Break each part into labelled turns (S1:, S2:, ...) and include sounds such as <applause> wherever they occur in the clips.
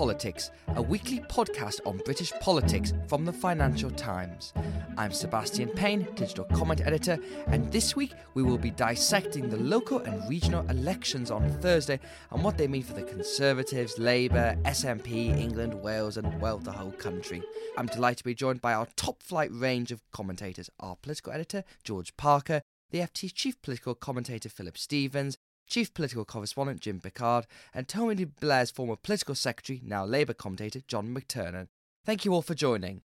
S1: Politics, a weekly podcast on British politics from the Financial Times. I'm Sebastian Payne, digital comment editor, and this week we will be dissecting the local and regional elections on Thursday and what they mean for the Conservatives, Labour, SNP, England, Wales, and well, the whole country. I'm delighted to be joined by our top flight range of commentators our political editor, George Parker, the FT's chief political commentator, Philip Stephens, Chief Political Correspondent Jim Pickard, and Tony Blair's former Political Secretary, now Labour commentator John McTernan. Thank you all for joining.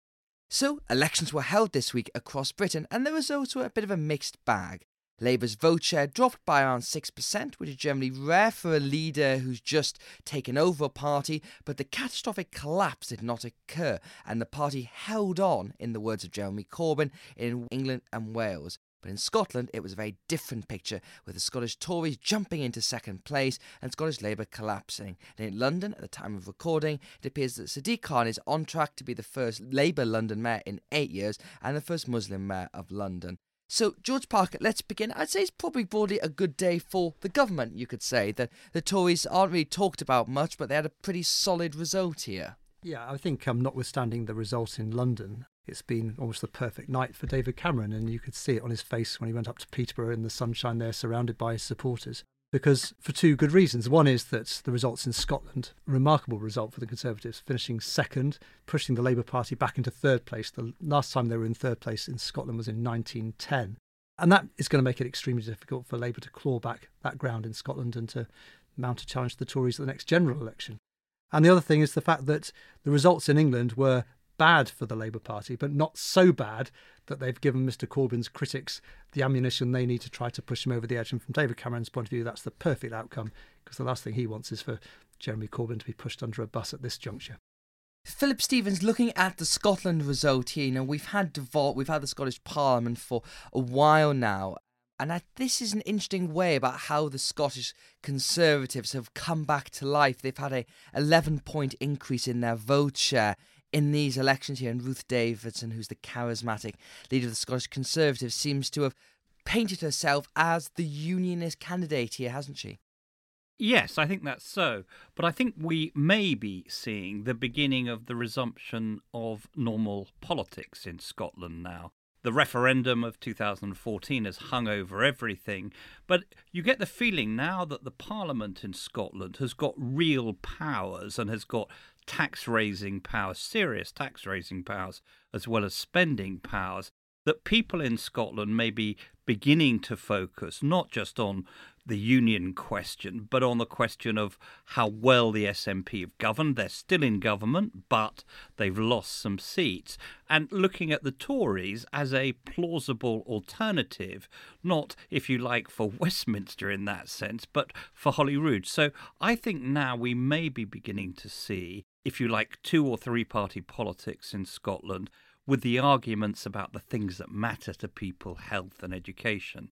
S1: So, elections were held this week across Britain, and the results were a bit of a mixed bag. Labour's vote share dropped by around 6%, which is generally rare for a leader who's just taken over a party, but the catastrophic collapse did not occur, and the party held on, in the words of Jeremy Corbyn, in England and Wales. But in Scotland, it was a very different picture, with the Scottish Tories jumping into second place and Scottish Labour collapsing. And in London, at the time of recording, it appears that Sadiq Khan is on track to be the first Labour London mayor in eight years and the first Muslim mayor of London. So, George Parker, let's begin. I'd say it's probably broadly a good day for the government, you could say. That the Tories aren't really talked about much, but they had a pretty solid result here.
S2: Yeah, I think, um, notwithstanding the result in London, it's been almost the perfect night for David Cameron, and you could see it on his face when he went up to Peterborough in the sunshine there, surrounded by his supporters. Because for two good reasons. One is that the results in Scotland, remarkable result for the Conservatives, finishing second, pushing the Labour Party back into third place. The last time they were in third place in Scotland was in 1910. And that is going to make it extremely difficult for Labour to claw back that ground in Scotland and to mount a challenge to the Tories at the next general election. And the other thing is the fact that the results in England were bad for the Labour Party, but not so bad that they've given Mr Corbyn's critics the ammunition they need to try to push him over the edge. And from David Cameron's point of view, that's the perfect outcome because the last thing he wants is for Jeremy Corbyn to be pushed under a bus at this juncture.
S1: Philip Stephens, looking at the Scotland result here, you know, we've had devolve, we've had the Scottish Parliament for a while now, and I, this is an interesting way about how the Scottish Conservatives have come back to life. They've had a 11 point increase in their vote share in these elections here, and Ruth Davidson, who's the charismatic leader of the Scottish Conservatives, seems to have painted herself as the unionist candidate here, hasn't she?
S3: Yes, I think that's so. But I think we may be seeing the beginning of the resumption of normal politics in Scotland now. The referendum of 2014 has hung over everything, but you get the feeling now that the Parliament in Scotland has got real powers and has got tax raising powers, serious tax raising powers, as well as spending powers, that people in Scotland may be beginning to focus not just on the union question, but on the question of how well the SNP have governed. They're still in government, but they've lost some seats. And looking at the Tories as a plausible alternative, not, if you like, for <laughs> Westminster in that sense, but for Holyrood. So I think now we may be beginning to see, if you like, two or three party politics in Scotland with the arguments about the things that matter to people, health and education.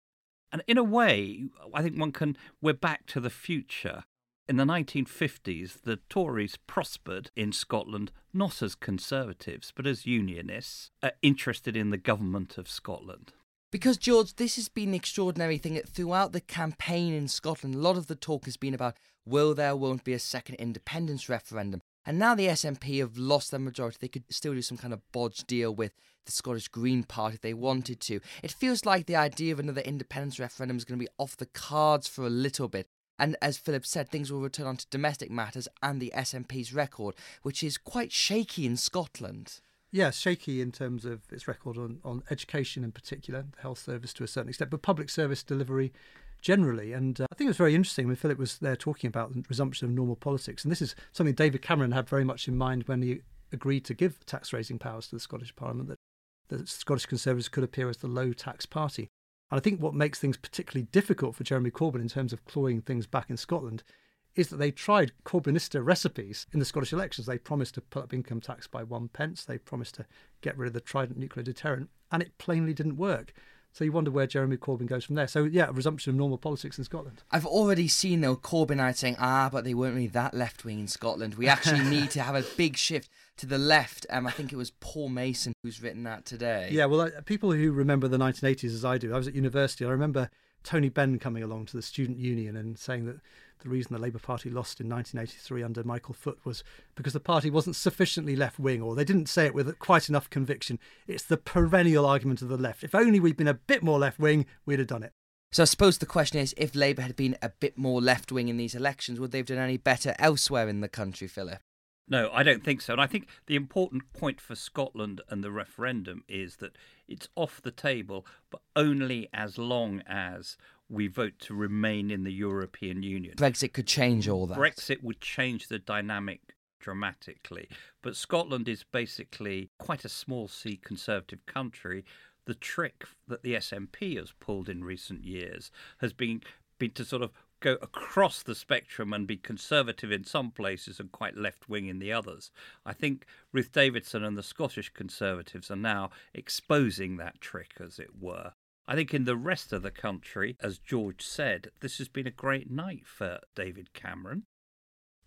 S3: And in a way, I think one can, we're back to the future. In the 1950s, the Tories prospered in Scotland not as conservatives, but as unionists, uh, interested in the government of Scotland.
S1: Because, George, this has been an extraordinary thing. Throughout the campaign in Scotland, a lot of the talk has been about will there, won't be a second independence referendum. And now the SNP have lost their majority, they could still do some kind of bodge deal with the Scottish Green Party if they wanted to. It feels like the idea of another independence referendum is going to be off the cards for a little bit. And as Philip said, things will return onto domestic matters and the SNP's record, which is quite shaky in Scotland.
S2: Yes, shaky in terms of its record on, on education in particular, the health service to a certain extent, but public service delivery generally. And uh, I think it was very interesting when Philip was there talking about the resumption of normal politics. And this is something David Cameron had very much in mind when he agreed to give tax raising powers to the Scottish Parliament, that the Scottish Conservatives could appear as the low tax party. And I think what makes things particularly difficult for Jeremy Corbyn in terms of clawing things back in Scotland is that they tried Corbynista recipes in the Scottish elections. They promised to put up income tax by one pence. They promised to get rid of the Trident nuclear deterrent, and it plainly didn't work. So you wonder where Jeremy Corbyn goes from there. So yeah, resumption of normal politics in Scotland.
S1: I've already seen though Corbynite saying, ah, but they weren't really that left wing in Scotland. We actually <laughs> need to have a big shift to the left. Um, I think it was Paul Mason who's written that today.
S2: Yeah, well, uh, people who remember the 1980s as I do, I was at university. I remember Tony Benn coming along to the student union and saying that the reason the Labour Party lost in 1983 under Michael Foot was because the party wasn't sufficiently left wing, or they didn't say it with quite enough conviction. It's the perennial argument of the left. If only we'd been a bit more left wing, we'd have done it.
S1: So I suppose the question is if Labour had been a bit more left wing in these elections, would they have done any better elsewhere in the country, Philip?
S3: No, I don't think so. And I think the important point for Scotland and the referendum is that it's off the table, but only as long as we vote to remain in the European Union.
S1: Brexit could change all that.
S3: Brexit would change the dynamic dramatically. But Scotland is basically quite a small C conservative country. The trick that the SNP has pulled in recent years has been been to sort of go across the spectrum and be conservative in some places and quite left wing in the others. I think Ruth Davidson and the Scottish Conservatives are now exposing that trick, as it were. I think in the rest of the country, as George said, this has been a great night for David Cameron.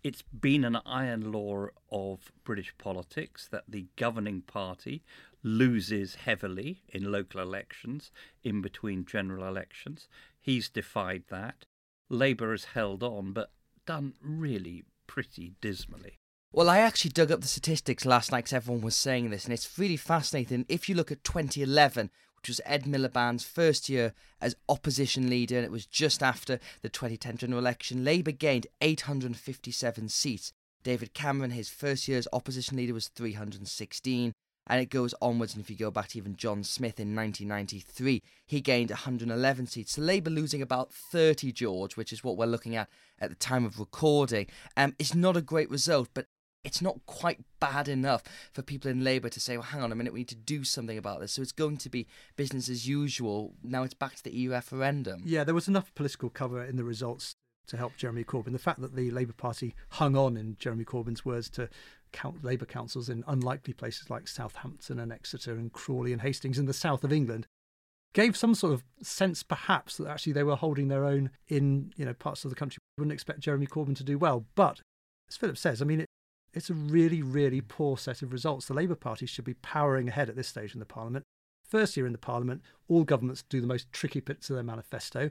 S3: It's been an iron law of British politics that the governing party loses heavily in local elections in between general elections. He's defied that. Labour has held on, but done really pretty dismally.
S1: Well, I actually dug up the statistics last night because everyone was saying this, and it's really fascinating. If you look at 2011, which was Ed Miliband's first year as opposition leader, and it was just after the 2010 general election, Labour gained 857 seats. David Cameron, his first year as opposition leader, was 316 and it goes onwards. And if you go back to even John Smith in 1993, he gained 111 seats. So Labour losing about 30, George, which is what we're looking at at the time of recording, um, is not a great result, but it's not quite bad enough for people in Labour to say, well, hang on a minute, we need to do something about this. So it's going to be business as usual. Now it's back to the EU referendum.
S2: Yeah, there was enough political cover in the results to help Jeremy Corbyn. The fact that the Labour Party hung on, in Jeremy Corbyn's words, to count Labour councils in unlikely places like Southampton and Exeter and Crawley and Hastings in the south of England gave some sort of sense perhaps that actually they were holding their own in you know parts of the country We wouldn't expect Jeremy Corbyn to do well but as Philip says I mean it's a really really poor set of results the Labour Party should be powering ahead at this stage in the parliament first year in the parliament all governments do the most tricky bits of their manifesto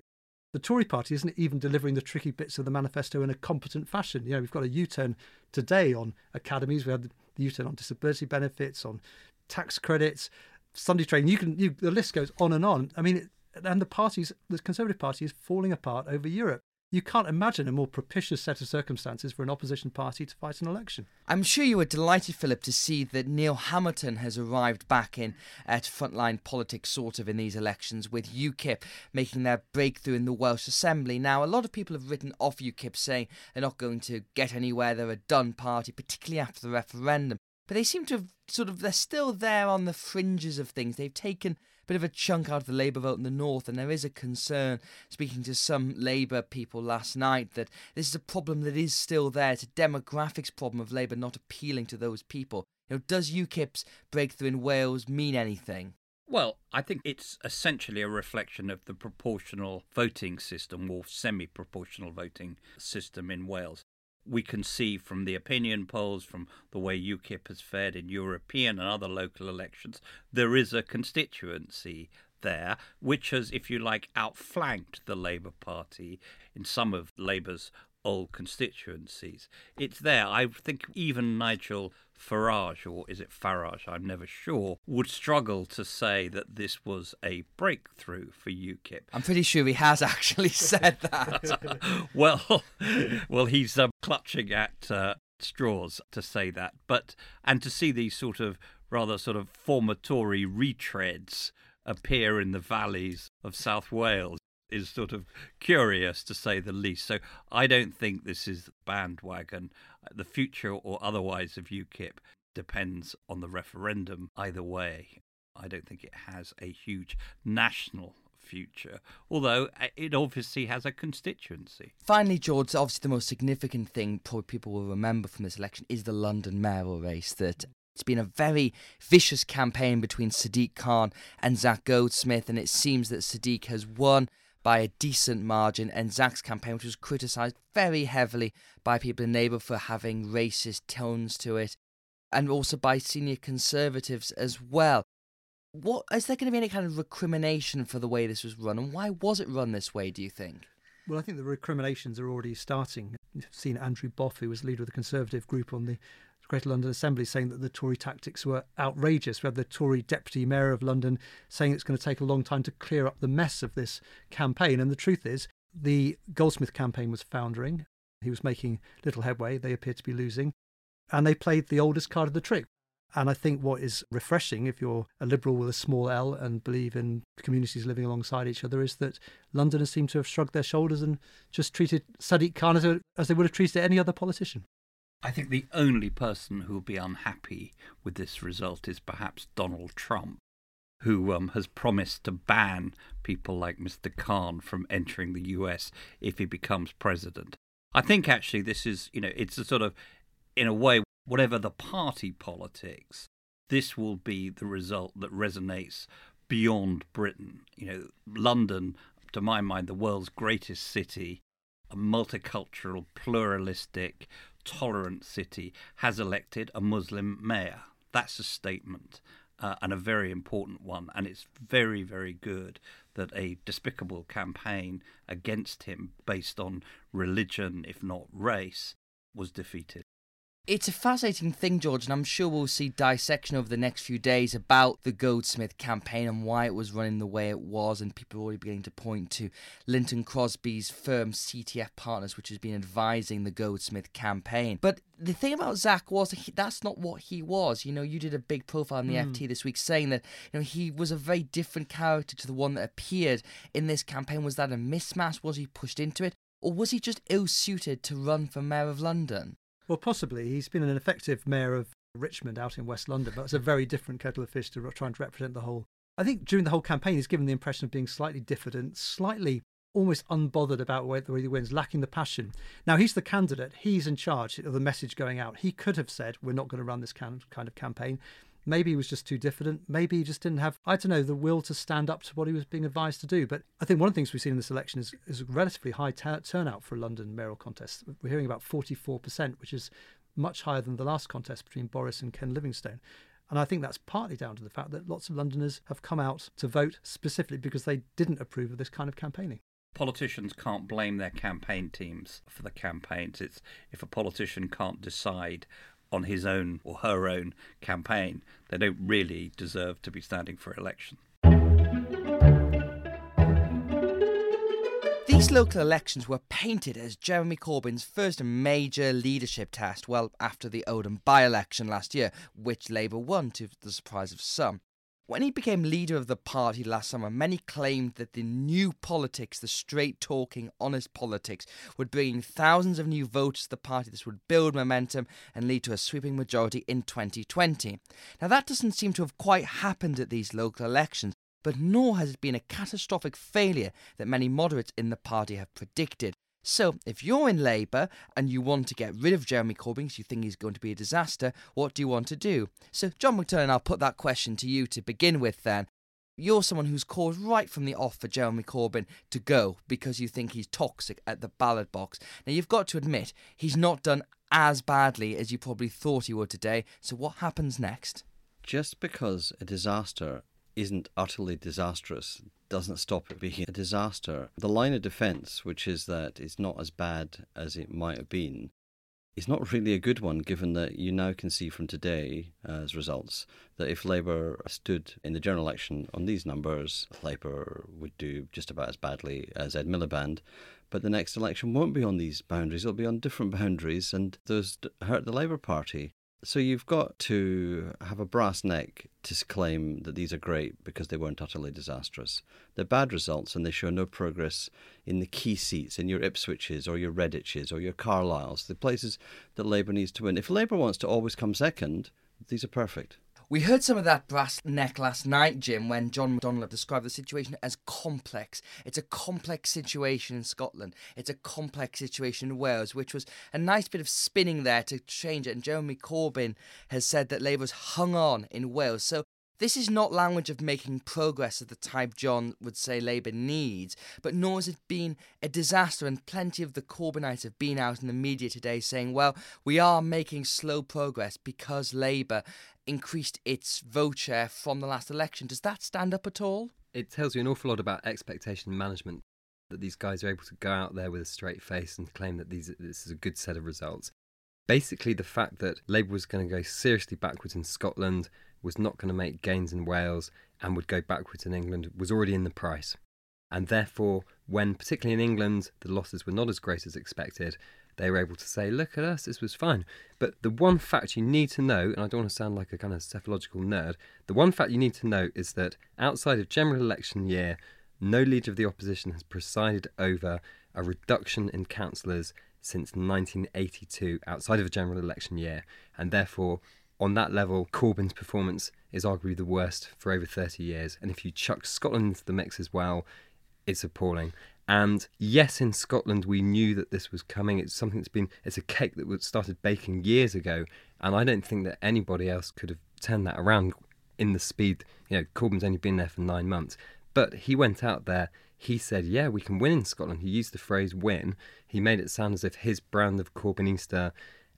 S2: the Tory party isn't even delivering the tricky bits of the manifesto in a competent fashion. You know, we've got a U-turn today on academies. We had the U-turn on disability benefits, on tax credits, Sunday training. You can, you, the list goes on and on. I mean, and the parties, the Conservative Party is falling apart over Europe. You can't imagine a more propitious set of circumstances for an opposition party to fight an election.
S1: I'm sure you were delighted, Philip, to see that Neil Hamilton has arrived back in at frontline politics, sort of, in these elections, with UKIP making their breakthrough in the Welsh Assembly. Now, a lot of people have written off UKIP, saying they're not going to get anywhere, they're a done party, particularly after the referendum. But they seem to have sort of, they're still there on the fringes of things. They've taken bit of a chunk out of the Labour vote in the north, and there is a concern, speaking to some Labour people last night, that this is a problem that is still there. It's a demographics problem of Labour not appealing to those people. You know, does UKIP's breakthrough in Wales mean anything?
S3: Well, I think it's essentially a reflection of the proportional voting system or semi proportional voting system in Wales we can see from the opinion polls, from the way UKIP has fared in European and other local elections, there is a constituency there which has, if you like, outflanked the Labour Party in some of Labour's old constituencies. It's there. I think even Nigel Farage, or is it Farage? I'm never sure, would struggle to say that this was a breakthrough for UKIP.
S1: I'm pretty sure he has actually <laughs> said that. <laughs>
S3: well, <laughs> well, he's uh, clutching at uh, straws to say that, but and to see these sort of rather sort of formatory retreads appear in the valleys of South Wales is sort of curious to say the least. So I don't think this is bandwagon. The future or otherwise of UKIP depends on the referendum either way. I don't think it has a huge national future, although uh, it obviously has a constituency.
S1: Finally, George, obviously the most significant thing probably people will remember from this election is the London mayoral race that it's been a very vicious campaign between Sadiq Khan and Zac Goldsmith, and it seems that Sadiq has won by a decent margin, and Zac's campaign, which was criticised very heavily by people in Labour for having racist tones to it, and also by senior Conservatives as well. What is there going to be any kind of recrimination for the way this was run, and why was it run this way? Do you think?
S2: Well, I think the recriminations are already starting. You've seen Andrew Boff, who was leader of the Conservative group on the Greater London Assembly saying that the Tory tactics were outrageous. We had the Tory Deputy Mayor of London saying it's going to take a long time to clear up the mess of this campaign. And the truth is, the Goldsmith campaign was foundering. He was making little headway. They appeared to be losing. And they played the oldest card of the trick. And I think what is refreshing, if you're a liberal with a small L and believe in communities living alongside each other, is that Londoners seem to have shrugged their shoulders and just treated Sadiq Khan as, a, as they would have treated any other politician.
S3: I think the only person who will be unhappy with this result is perhaps Donald Trump, who um, has promised to ban people like Mr. Khan from entering the US if he becomes president. I think actually this is, you know, it's a sort of, in a way, whatever the party politics, this will be the result that resonates beyond Britain. You know, London, to my mind, the world's greatest city, a multicultural, pluralistic, tolerant city has elected a Muslim mayor. That's a statement. Uh, and a very important one. And it's very, very good that a despicable campaign against him based on religion, if not race, was defeated.
S1: It's a fascinating thing, George, and I'm sure we'll see dissection over the next few days about the Goldsmith campaign and why it was running the way it was, and people are already beginning to point to Linton Crosby's firm CTF Partners, which has been advising the Goldsmith campaign. But the thing about Zac was he, that's not what he was. You know, you did a big profile in the mm. FT this week saying that you know he was a very different character to the one that appeared in this campaign. Was that a mismatch? Was he pushed into it? Or was he just ill suited to run for Mayor of London?
S2: Well, possibly. He's been an effective mayor of Richmond out in West London, but it's a very different kettle of fish to trying to represent the whole. I think during the whole campaign, he's given the impression of being slightly diffident, slightly almost unbothered about whether he wins, lacking the passion. Now, he's the candidate, he's in charge of the message going out. He could have said, We're not going to run this kind of campaign. Maybe he was just too diffident. Maybe he just didn't have, I don't know, the will to stand up to what he was being advised to do. But I think one of the things we've seen in this election is, is a relatively high t- turnout for a London mayoral contest. We're hearing about 44%, which is much higher than the last contest between Boris and Ken Livingstone. And I think that's partly down to the fact that lots of Londoners have come out to vote specifically because they didn't approve of this kind of campaigning.
S3: Politicians can't blame their campaign teams for the campaigns. It's if a politician can't decide on his own or her own campaign, they don't really deserve to be standing for election.
S1: These local elections were painted as Jeremy Corbyn's first major leadership test, well, after the Oldham by election last year, which Labour won to the surprise of some. When he became leader of the party last summer, many claimed that the new politics, the straight talking, honest politics, would bring thousands of new voters to the party. This would build momentum and lead to a sweeping majority in 2020. Now, that doesn't seem to have quite happened at these local elections, but nor has it been a catastrophic failure that many moderates in the party have predicted. So, if you're in Labour and you want to get rid of Jeremy Corbyn because you think he's going to be a disaster, what do you want to do? So, John McTernan, I'll put that question to you to begin with then. You're someone who's called right from the off for Jeremy Corbyn to go because you think he's toxic at the ballot box. Now, you've got to admit, he's not done as badly as you probably thought he would today. So, what happens next?
S4: Just because a disaster isn't utterly disastrous doesn't stop it being a disaster. The line of defence, which is that it's not as bad as it might have been, is not really a good one, given that you now can see from today as results that if Labour stood in the general election on these numbers, Labour would do just about as badly as Ed Miliband. But the next election won't be on these boundaries, it'll be on different boundaries, and those hurt the Labour Party. So you've got to have a brass neck to claim that these are great because they weren't utterly disastrous. They're bad results and they show no progress in the key seats, in your Ipswiches or your Reddiches or your Carlisles, the places that Labour needs to win. If Labour wants to always come second, these are perfect.
S1: We heard some of that brass neck last night, Jim, when John McDonnell described the situation as complex. It's a complex situation in Scotland. It's a complex situation in Wales, which was a nice bit of spinning there to change it. And Jeremy Corbyn has said that Labour's hung on in Wales. So this is not language of making progress of the type John would say Labour needs, but nor has it been a disaster. And plenty of the Corbynites have been out in the media today saying, well, we are making slow progress because Labour increased its vote share from the last election. Does that stand up at all?
S5: It tells you an awful lot about expectation management that these guys are able to go out there with a straight face and claim that these this is a good set of results. Basically, the fact that Labour was going to go seriously backwards in Scotland was not going to make gains in Wales and would go backwards in England was already in the price. And therefore, when particularly in England the losses were not as great as expected, they were able to say, look at us, this was fine. But the one fact you need to know, and I don't want to sound like a kind of psephological nerd, the one fact you need to know is that outside of general election year, no leader of the opposition has presided over a reduction in councillors since 1982 outside of a general election year, and therefore on that level, Corbyn's performance is arguably the worst for over 30 years. And if you chuck Scotland into the mix as well, it's appalling. And yes, in Scotland, we knew that this was coming. It's something that's been, it's a cake that was started baking years ago. And I don't think that anybody else could have turned that around in the speed. You know, Corbyn's only been there for nine months. But he went out there, he said, yeah, we can win in Scotland. He used the phrase win. He made it sound as if his brand of Corbynista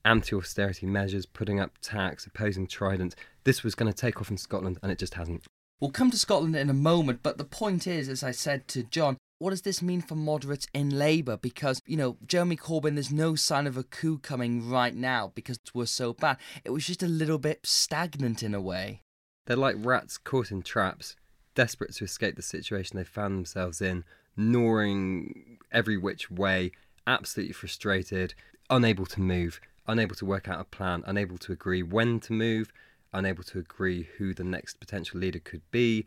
S5: anti austerity measures, putting up tax, opposing Trident. This was going to take off in Scotland, and it just hasn't.
S1: We'll come to Scotland in a moment, but the point is, as I said to John, what does this mean for moderates in Labour? Because, you know, Jeremy Corbyn, there's no sign of a coup coming right now because we're so bad. It was just a little bit stagnant in a way.
S5: They're like rats caught in traps, desperate to escape the situation they found themselves in, gnawing every which way, absolutely frustrated, unable to move unable to work out a plan, unable to agree when to move, unable to agree who the next potential leader could be.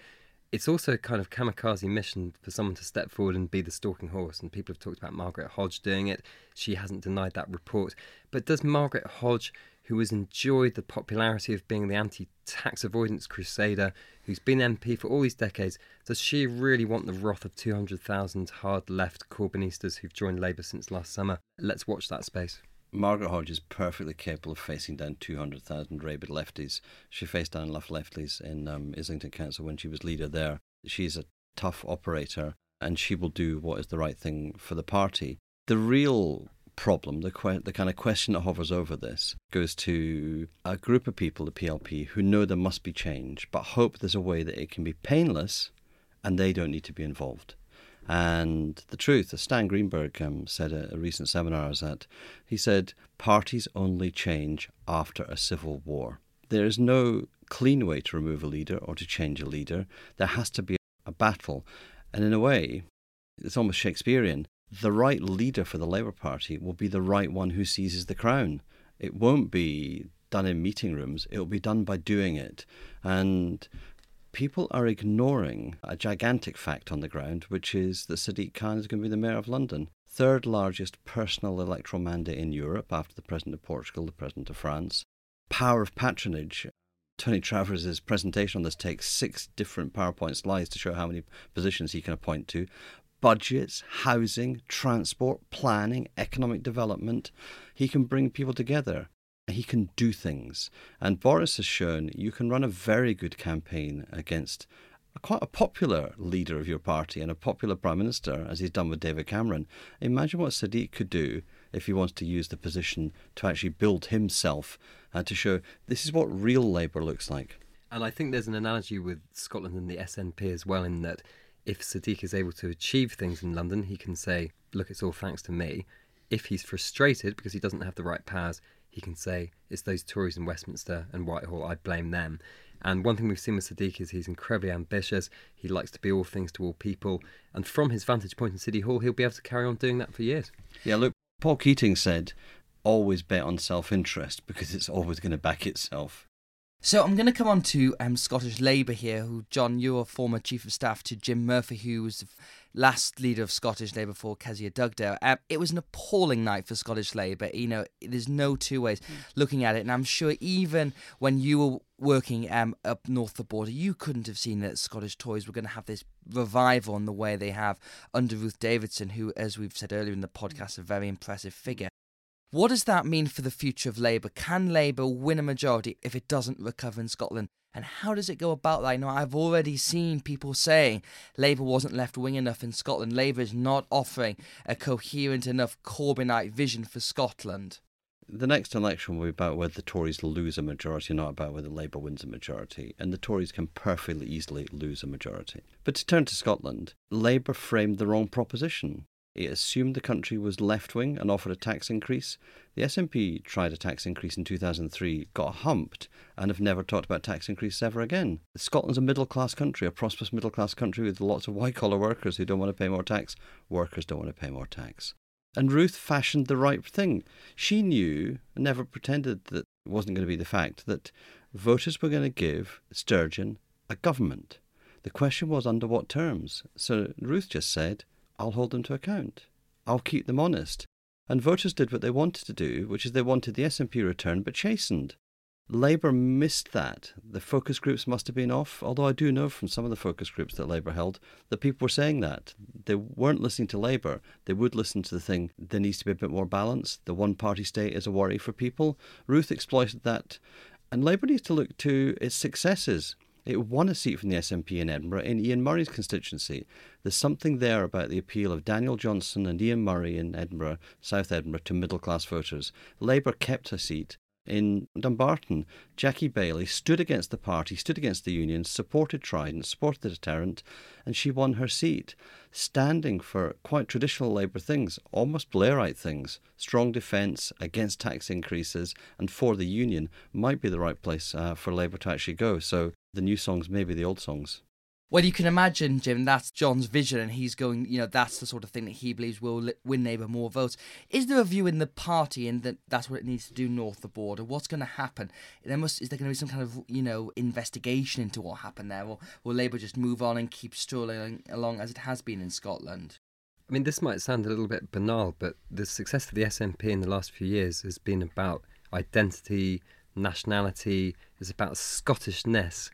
S5: It's also a kind of kamikaze mission for someone to step forward and be the stalking horse. And people have talked about Margaret Hodge doing it. She hasn't denied that report. But does Margaret Hodge, who has enjoyed the popularity of being the anti tax avoidance crusader, who's been MP for all these decades, does she really want the wrath of 200,000 hard left Corbynistas who've joined Labour since last summer? Let's watch that space.
S4: Margaret Hodge is perfectly capable of facing down 200,000 rabid lefties. She faced down lefties in um, Islington Council when she was leader there. She's a tough operator and she will do what is the right thing for the party. The real problem, the, que- the kind of question that hovers over this, goes to a group of people, the PLP, who know there must be change, but hope there's a way that it can be painless and they don't need to be involved. And the truth, as Stan Greenberg um, said at a recent seminar, is that he said parties only change after a civil war. There is no clean way to remove a leader or to change a leader. There has to be a battle. And in a way, it's almost Shakespearean. The right leader for the Labour Party will be the right one who seizes the crown. It won't be done in meeting rooms, it will be done by doing it. And people are ignoring a gigantic fact on the ground, which is that Sadiq Khan is going to be the mayor of London. Third largest personal electoral mandate in Europe after the President of Portugal, the President of France. Power of patronage. Tony Travers' presentation on this takes six different PowerPoint slides to show how many positions he can appoint to. Budgets, housing, transport, planning, economic development. He can bring people together he can do things. And Boris has shown you can run a very good campaign against a, quite a popular leader of your party and a popular prime minister, as he's done with David Cameron. Imagine what Sadiq could do if he wants to use the position to actually build himself and to show this is what real Labour looks like.
S5: And I think there's an analogy with Scotland and the SNP as well, in that if Sadiq is able to achieve things in London, he can say, Look, it's all thanks to me. If he's frustrated because he doesn't have the right powers, he can say, it's those Tories in Westminster and Whitehall, I blame them. And one thing we've seen with Sadiq is he's incredibly ambitious. He likes to be all things to all people. And from his vantage point in City Hall, he'll be able to carry on doing that for years.
S4: Yeah, look, Paul Keating said, always bet on self interest because it's always going to back itself.
S1: So I'm going to come on to um, Scottish Labour here, who, John, you're a former Chief of Staff to Jim Murphy, who was the last leader of Scottish Labour for Kezia Dugdale. Um, it was an appalling night for Scottish Labour. You know, there's no two ways looking at it. And I'm sure even when you were working um, up north of the border, you couldn't have seen that Scottish Tories were going to have this revival in the way they have under Ruth Davidson, who, as we've said earlier in the podcast, a very impressive figure. What does that mean for the future of Labour? Can Labour win a majority if it doesn't recover in Scotland? And how does it go about that? I know I've already seen people saying Labour wasn't left wing enough in Scotland. Labour is not offering a coherent enough Corbynite vision for Scotland.
S4: The next election will be about whether the Tories lose a majority, not about whether Labour wins a majority. And the Tories can perfectly easily lose a majority. But to turn to Scotland, Labour framed the wrong proposition. It assumed the country was left wing and offered a tax increase. The SNP tried a tax increase in 2003, got humped, and have never talked about tax increases ever again. Scotland's a middle class country, a prosperous middle class country with lots of white collar workers who don't want to pay more tax. Workers don't want to pay more tax. And Ruth fashioned the right thing. She knew, and never pretended that it wasn't going to be the fact, that voters were going to give Sturgeon a government. The question was under what terms. So Ruth just said, I'll hold them to account. I'll keep them honest. And voters did what they wanted to do, which is they wanted the SNP return but chastened. Labour missed that. The focus groups must have been off, although I do know from some of the focus groups that Labour held that people were saying that. They weren't listening to Labour. They would listen to the thing, there needs to be a bit more balance. The one party state is a worry for people. Ruth exploited that. And Labour needs to look to its successes. It won a seat from the SNP in Edinburgh in Ian Murray's constituency. There's something there about the appeal of Daniel Johnson and Ian Murray in Edinburgh, South Edinburgh, to middle class voters. Labour kept a seat in Dumbarton. Jackie Baillie stood against the party, stood against the unions, supported Trident, supported the deterrent, and she won her seat, standing for quite traditional Labour things, almost Blairite things. Strong defence against tax increases and for the union might be the right place uh, for Labour to actually go. So the new songs maybe the old songs.
S1: Well, you can imagine, Jim, that's John's vision, and he's going, you know, that's the sort of thing that he believes will win Labour more votes. Is there a view in the party and that that's what it needs to do north of the border? What's going to happen? There must is there going to be some kind of, you know, investigation into what happened there, or will Labour just move on and keep strolling along as it has been in Scotland?
S5: I mean, this might sound a little bit banal, but the success of the SNP in the last few years has been about identity, nationality, it's about Scottishness.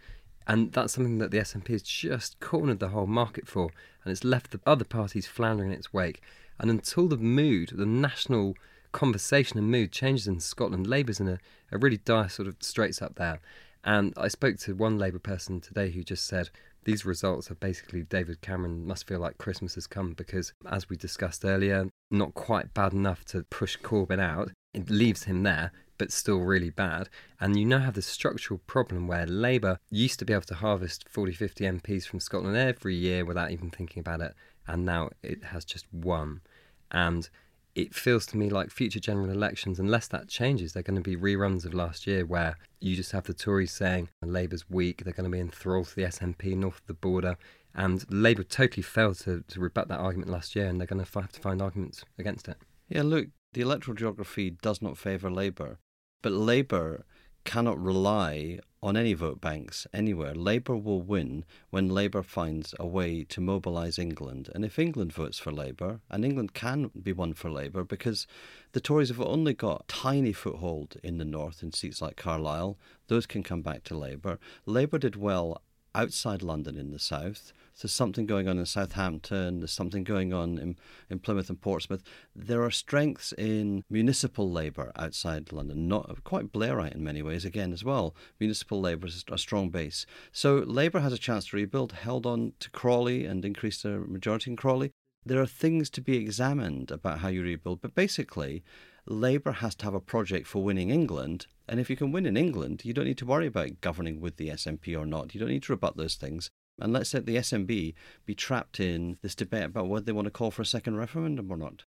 S5: And that's something that the SNP has just cornered the whole market for, and it's left the other parties floundering in its wake. And until the mood, the national conversation and mood changes in Scotland, Labour's in a, a really dire sort of straits up there. And I spoke to one Labour person today who just said these results are basically David Cameron must feel like Christmas has come because, as we discussed earlier, not quite bad enough to push Corbyn out. It leaves him there, but still really bad. And you now have this structural problem where Labour used to be able to harvest 40, 50 MPs from Scotland every year without even thinking about it, and now it has just one. And it feels to me like future general elections, unless that changes, they're going to be reruns of last year where you just have the Tories saying Labour's weak, they're going to be enthralled to the SNP north of the border. And Labour totally failed to, to rebut that argument last year, and they're going to have to find arguments against it.
S4: Yeah, look, the electoral geography does not favour Labour. But Labour cannot rely on any vote banks anywhere. Labour will win when Labour finds a way to mobilise England. And if England votes for Labour, and England can be won for Labour because the Tories have only got tiny foothold in the north in seats like Carlisle, those can come back to Labour. Labour did well outside London in the south. There's something going on in Southampton, there's something going on in, in Plymouth and Portsmouth. There are strengths in municipal labour outside London, not quite Blairite in many ways, again, as well. Municipal labour is a strong base. So Labour has a chance to rebuild, held on to Crawley and increase their majority in Crawley. There are things to be examined about how you rebuild, but basically, Labour has to have a project for winning England. And if you can win in England, you don't need to worry about governing with the SNP or not. You don't need to rebut those things. And let's let the SNP be trapped in this debate about whether they want to call for a second referendum or not.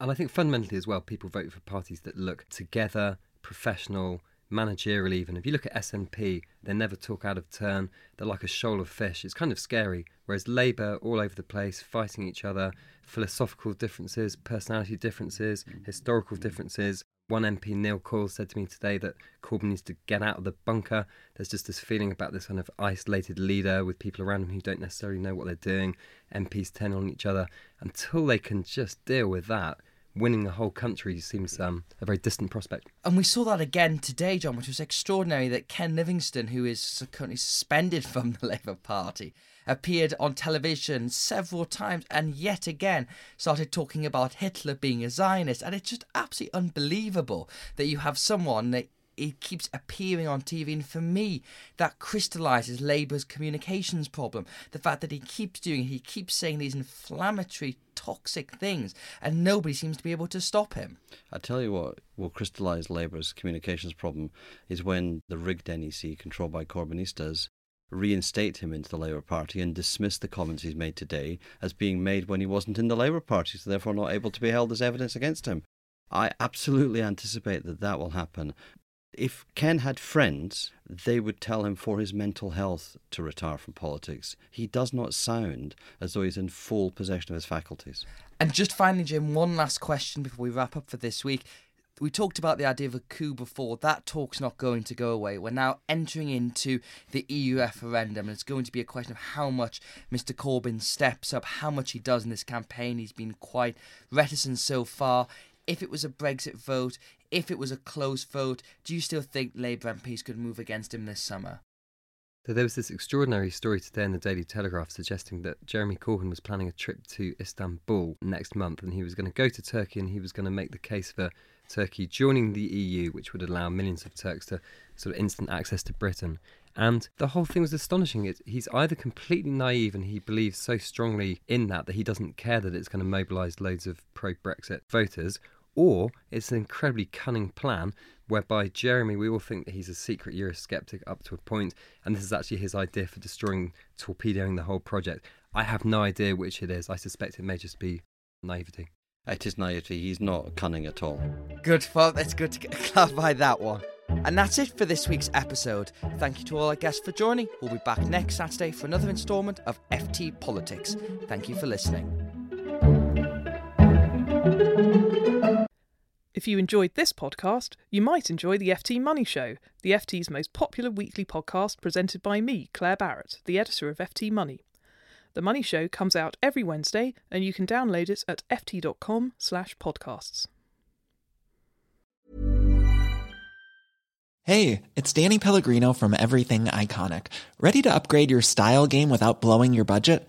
S5: And I think fundamentally as well, people vote for parties that look together, professional, managerial even. If you look at SNP, they never talk out of turn. They're like a shoal of fish. It's kind of scary. Whereas Labour, all over the place, fighting each other, philosophical differences, personality differences, mm. historical differences. One MP, Neil Coyle, said to me today that Corbyn needs to get out of the bunker. There's just this feeling about this kind of isolated leader with people around him who don't necessarily know what they're doing, MPs turning on each other. Until they can just deal with that, winning the whole country seems um, a very distant prospect.
S1: And we saw that again today, John, which was extraordinary that Ken Livingstone, who is currently suspended <laughs> from the Labour Party, appeared on television several times and yet again started talking about Hitler being a Zionist. And it's just absolutely unbelievable that you have someone that it keeps appearing on TV, and for me, that crystallizes Labour's communications problem. The fact that he keeps doing, he keeps saying these inflammatory, toxic things, and nobody seems to be able to stop him.
S4: I tell you what will crystallise Labour's communications problem is when the rigged NEC, controlled by Corbynistas, reinstate him into the Labour Party and dismiss the comments he's made today as being made when he wasn't in the Labour Party, so therefore not able to be held as evidence against him. I absolutely anticipate that that will happen. If Ken had friends, they would tell him for his mental health to retire from politics. He does not sound as though he's in full possession of his faculties.
S1: And just finally, Jim, one last question before we wrap up for this week we talked about the idea of a coup before. That talk's not going to go away. We're now entering into the EU referendum, and it's going to be a question of how much Mr. Corbyn steps up, how much he does in this campaign. He's been quite reticent so far. If it was a Brexit vote, if it was a close vote, do you still think Labour MPs could move against him this summer?
S5: So there was this extraordinary story today in the Daily Telegraph suggesting that Jeremy Corbyn was planning a trip to Istanbul next month and he was going to go to Turkey and he was going to make the case for Turkey joining the EU, which would allow millions of Turks to sort of instant access to Britain. And the whole thing was astonishing. It, he's either completely naive and he believes so strongly in that that he doesn't care that it's going to mobilise loads of pro Brexit voters, or it's an incredibly cunning plan whereby Jeremy, we all think that he's a secret Eurosceptic up to a point, and this is actually his idea for destroying, torpedoing the whole project. I have no idea which it is. I suspect it may just be naivety.
S4: It is naivety. He's not cunning at all.
S1: Good. Well, that's good to <laughs> clarify that one. And that's it for this week's episode. Thank you to all our guests for joining. We'll be back next Saturday for another instalment of FT Politics. Thank you for listening.
S6: If you enjoyed this podcast, you might enjoy the FT Money Show, the FT's most popular weekly podcast presented by me, Claer Barrett, the editor of FT Money. The Money Show comes out every Wednesday, and you can download it at ft.com/podcasts.
S7: Hey, it's Danny Pellegrino from Everything Iconic. Ready to upgrade your style game without blowing your budget?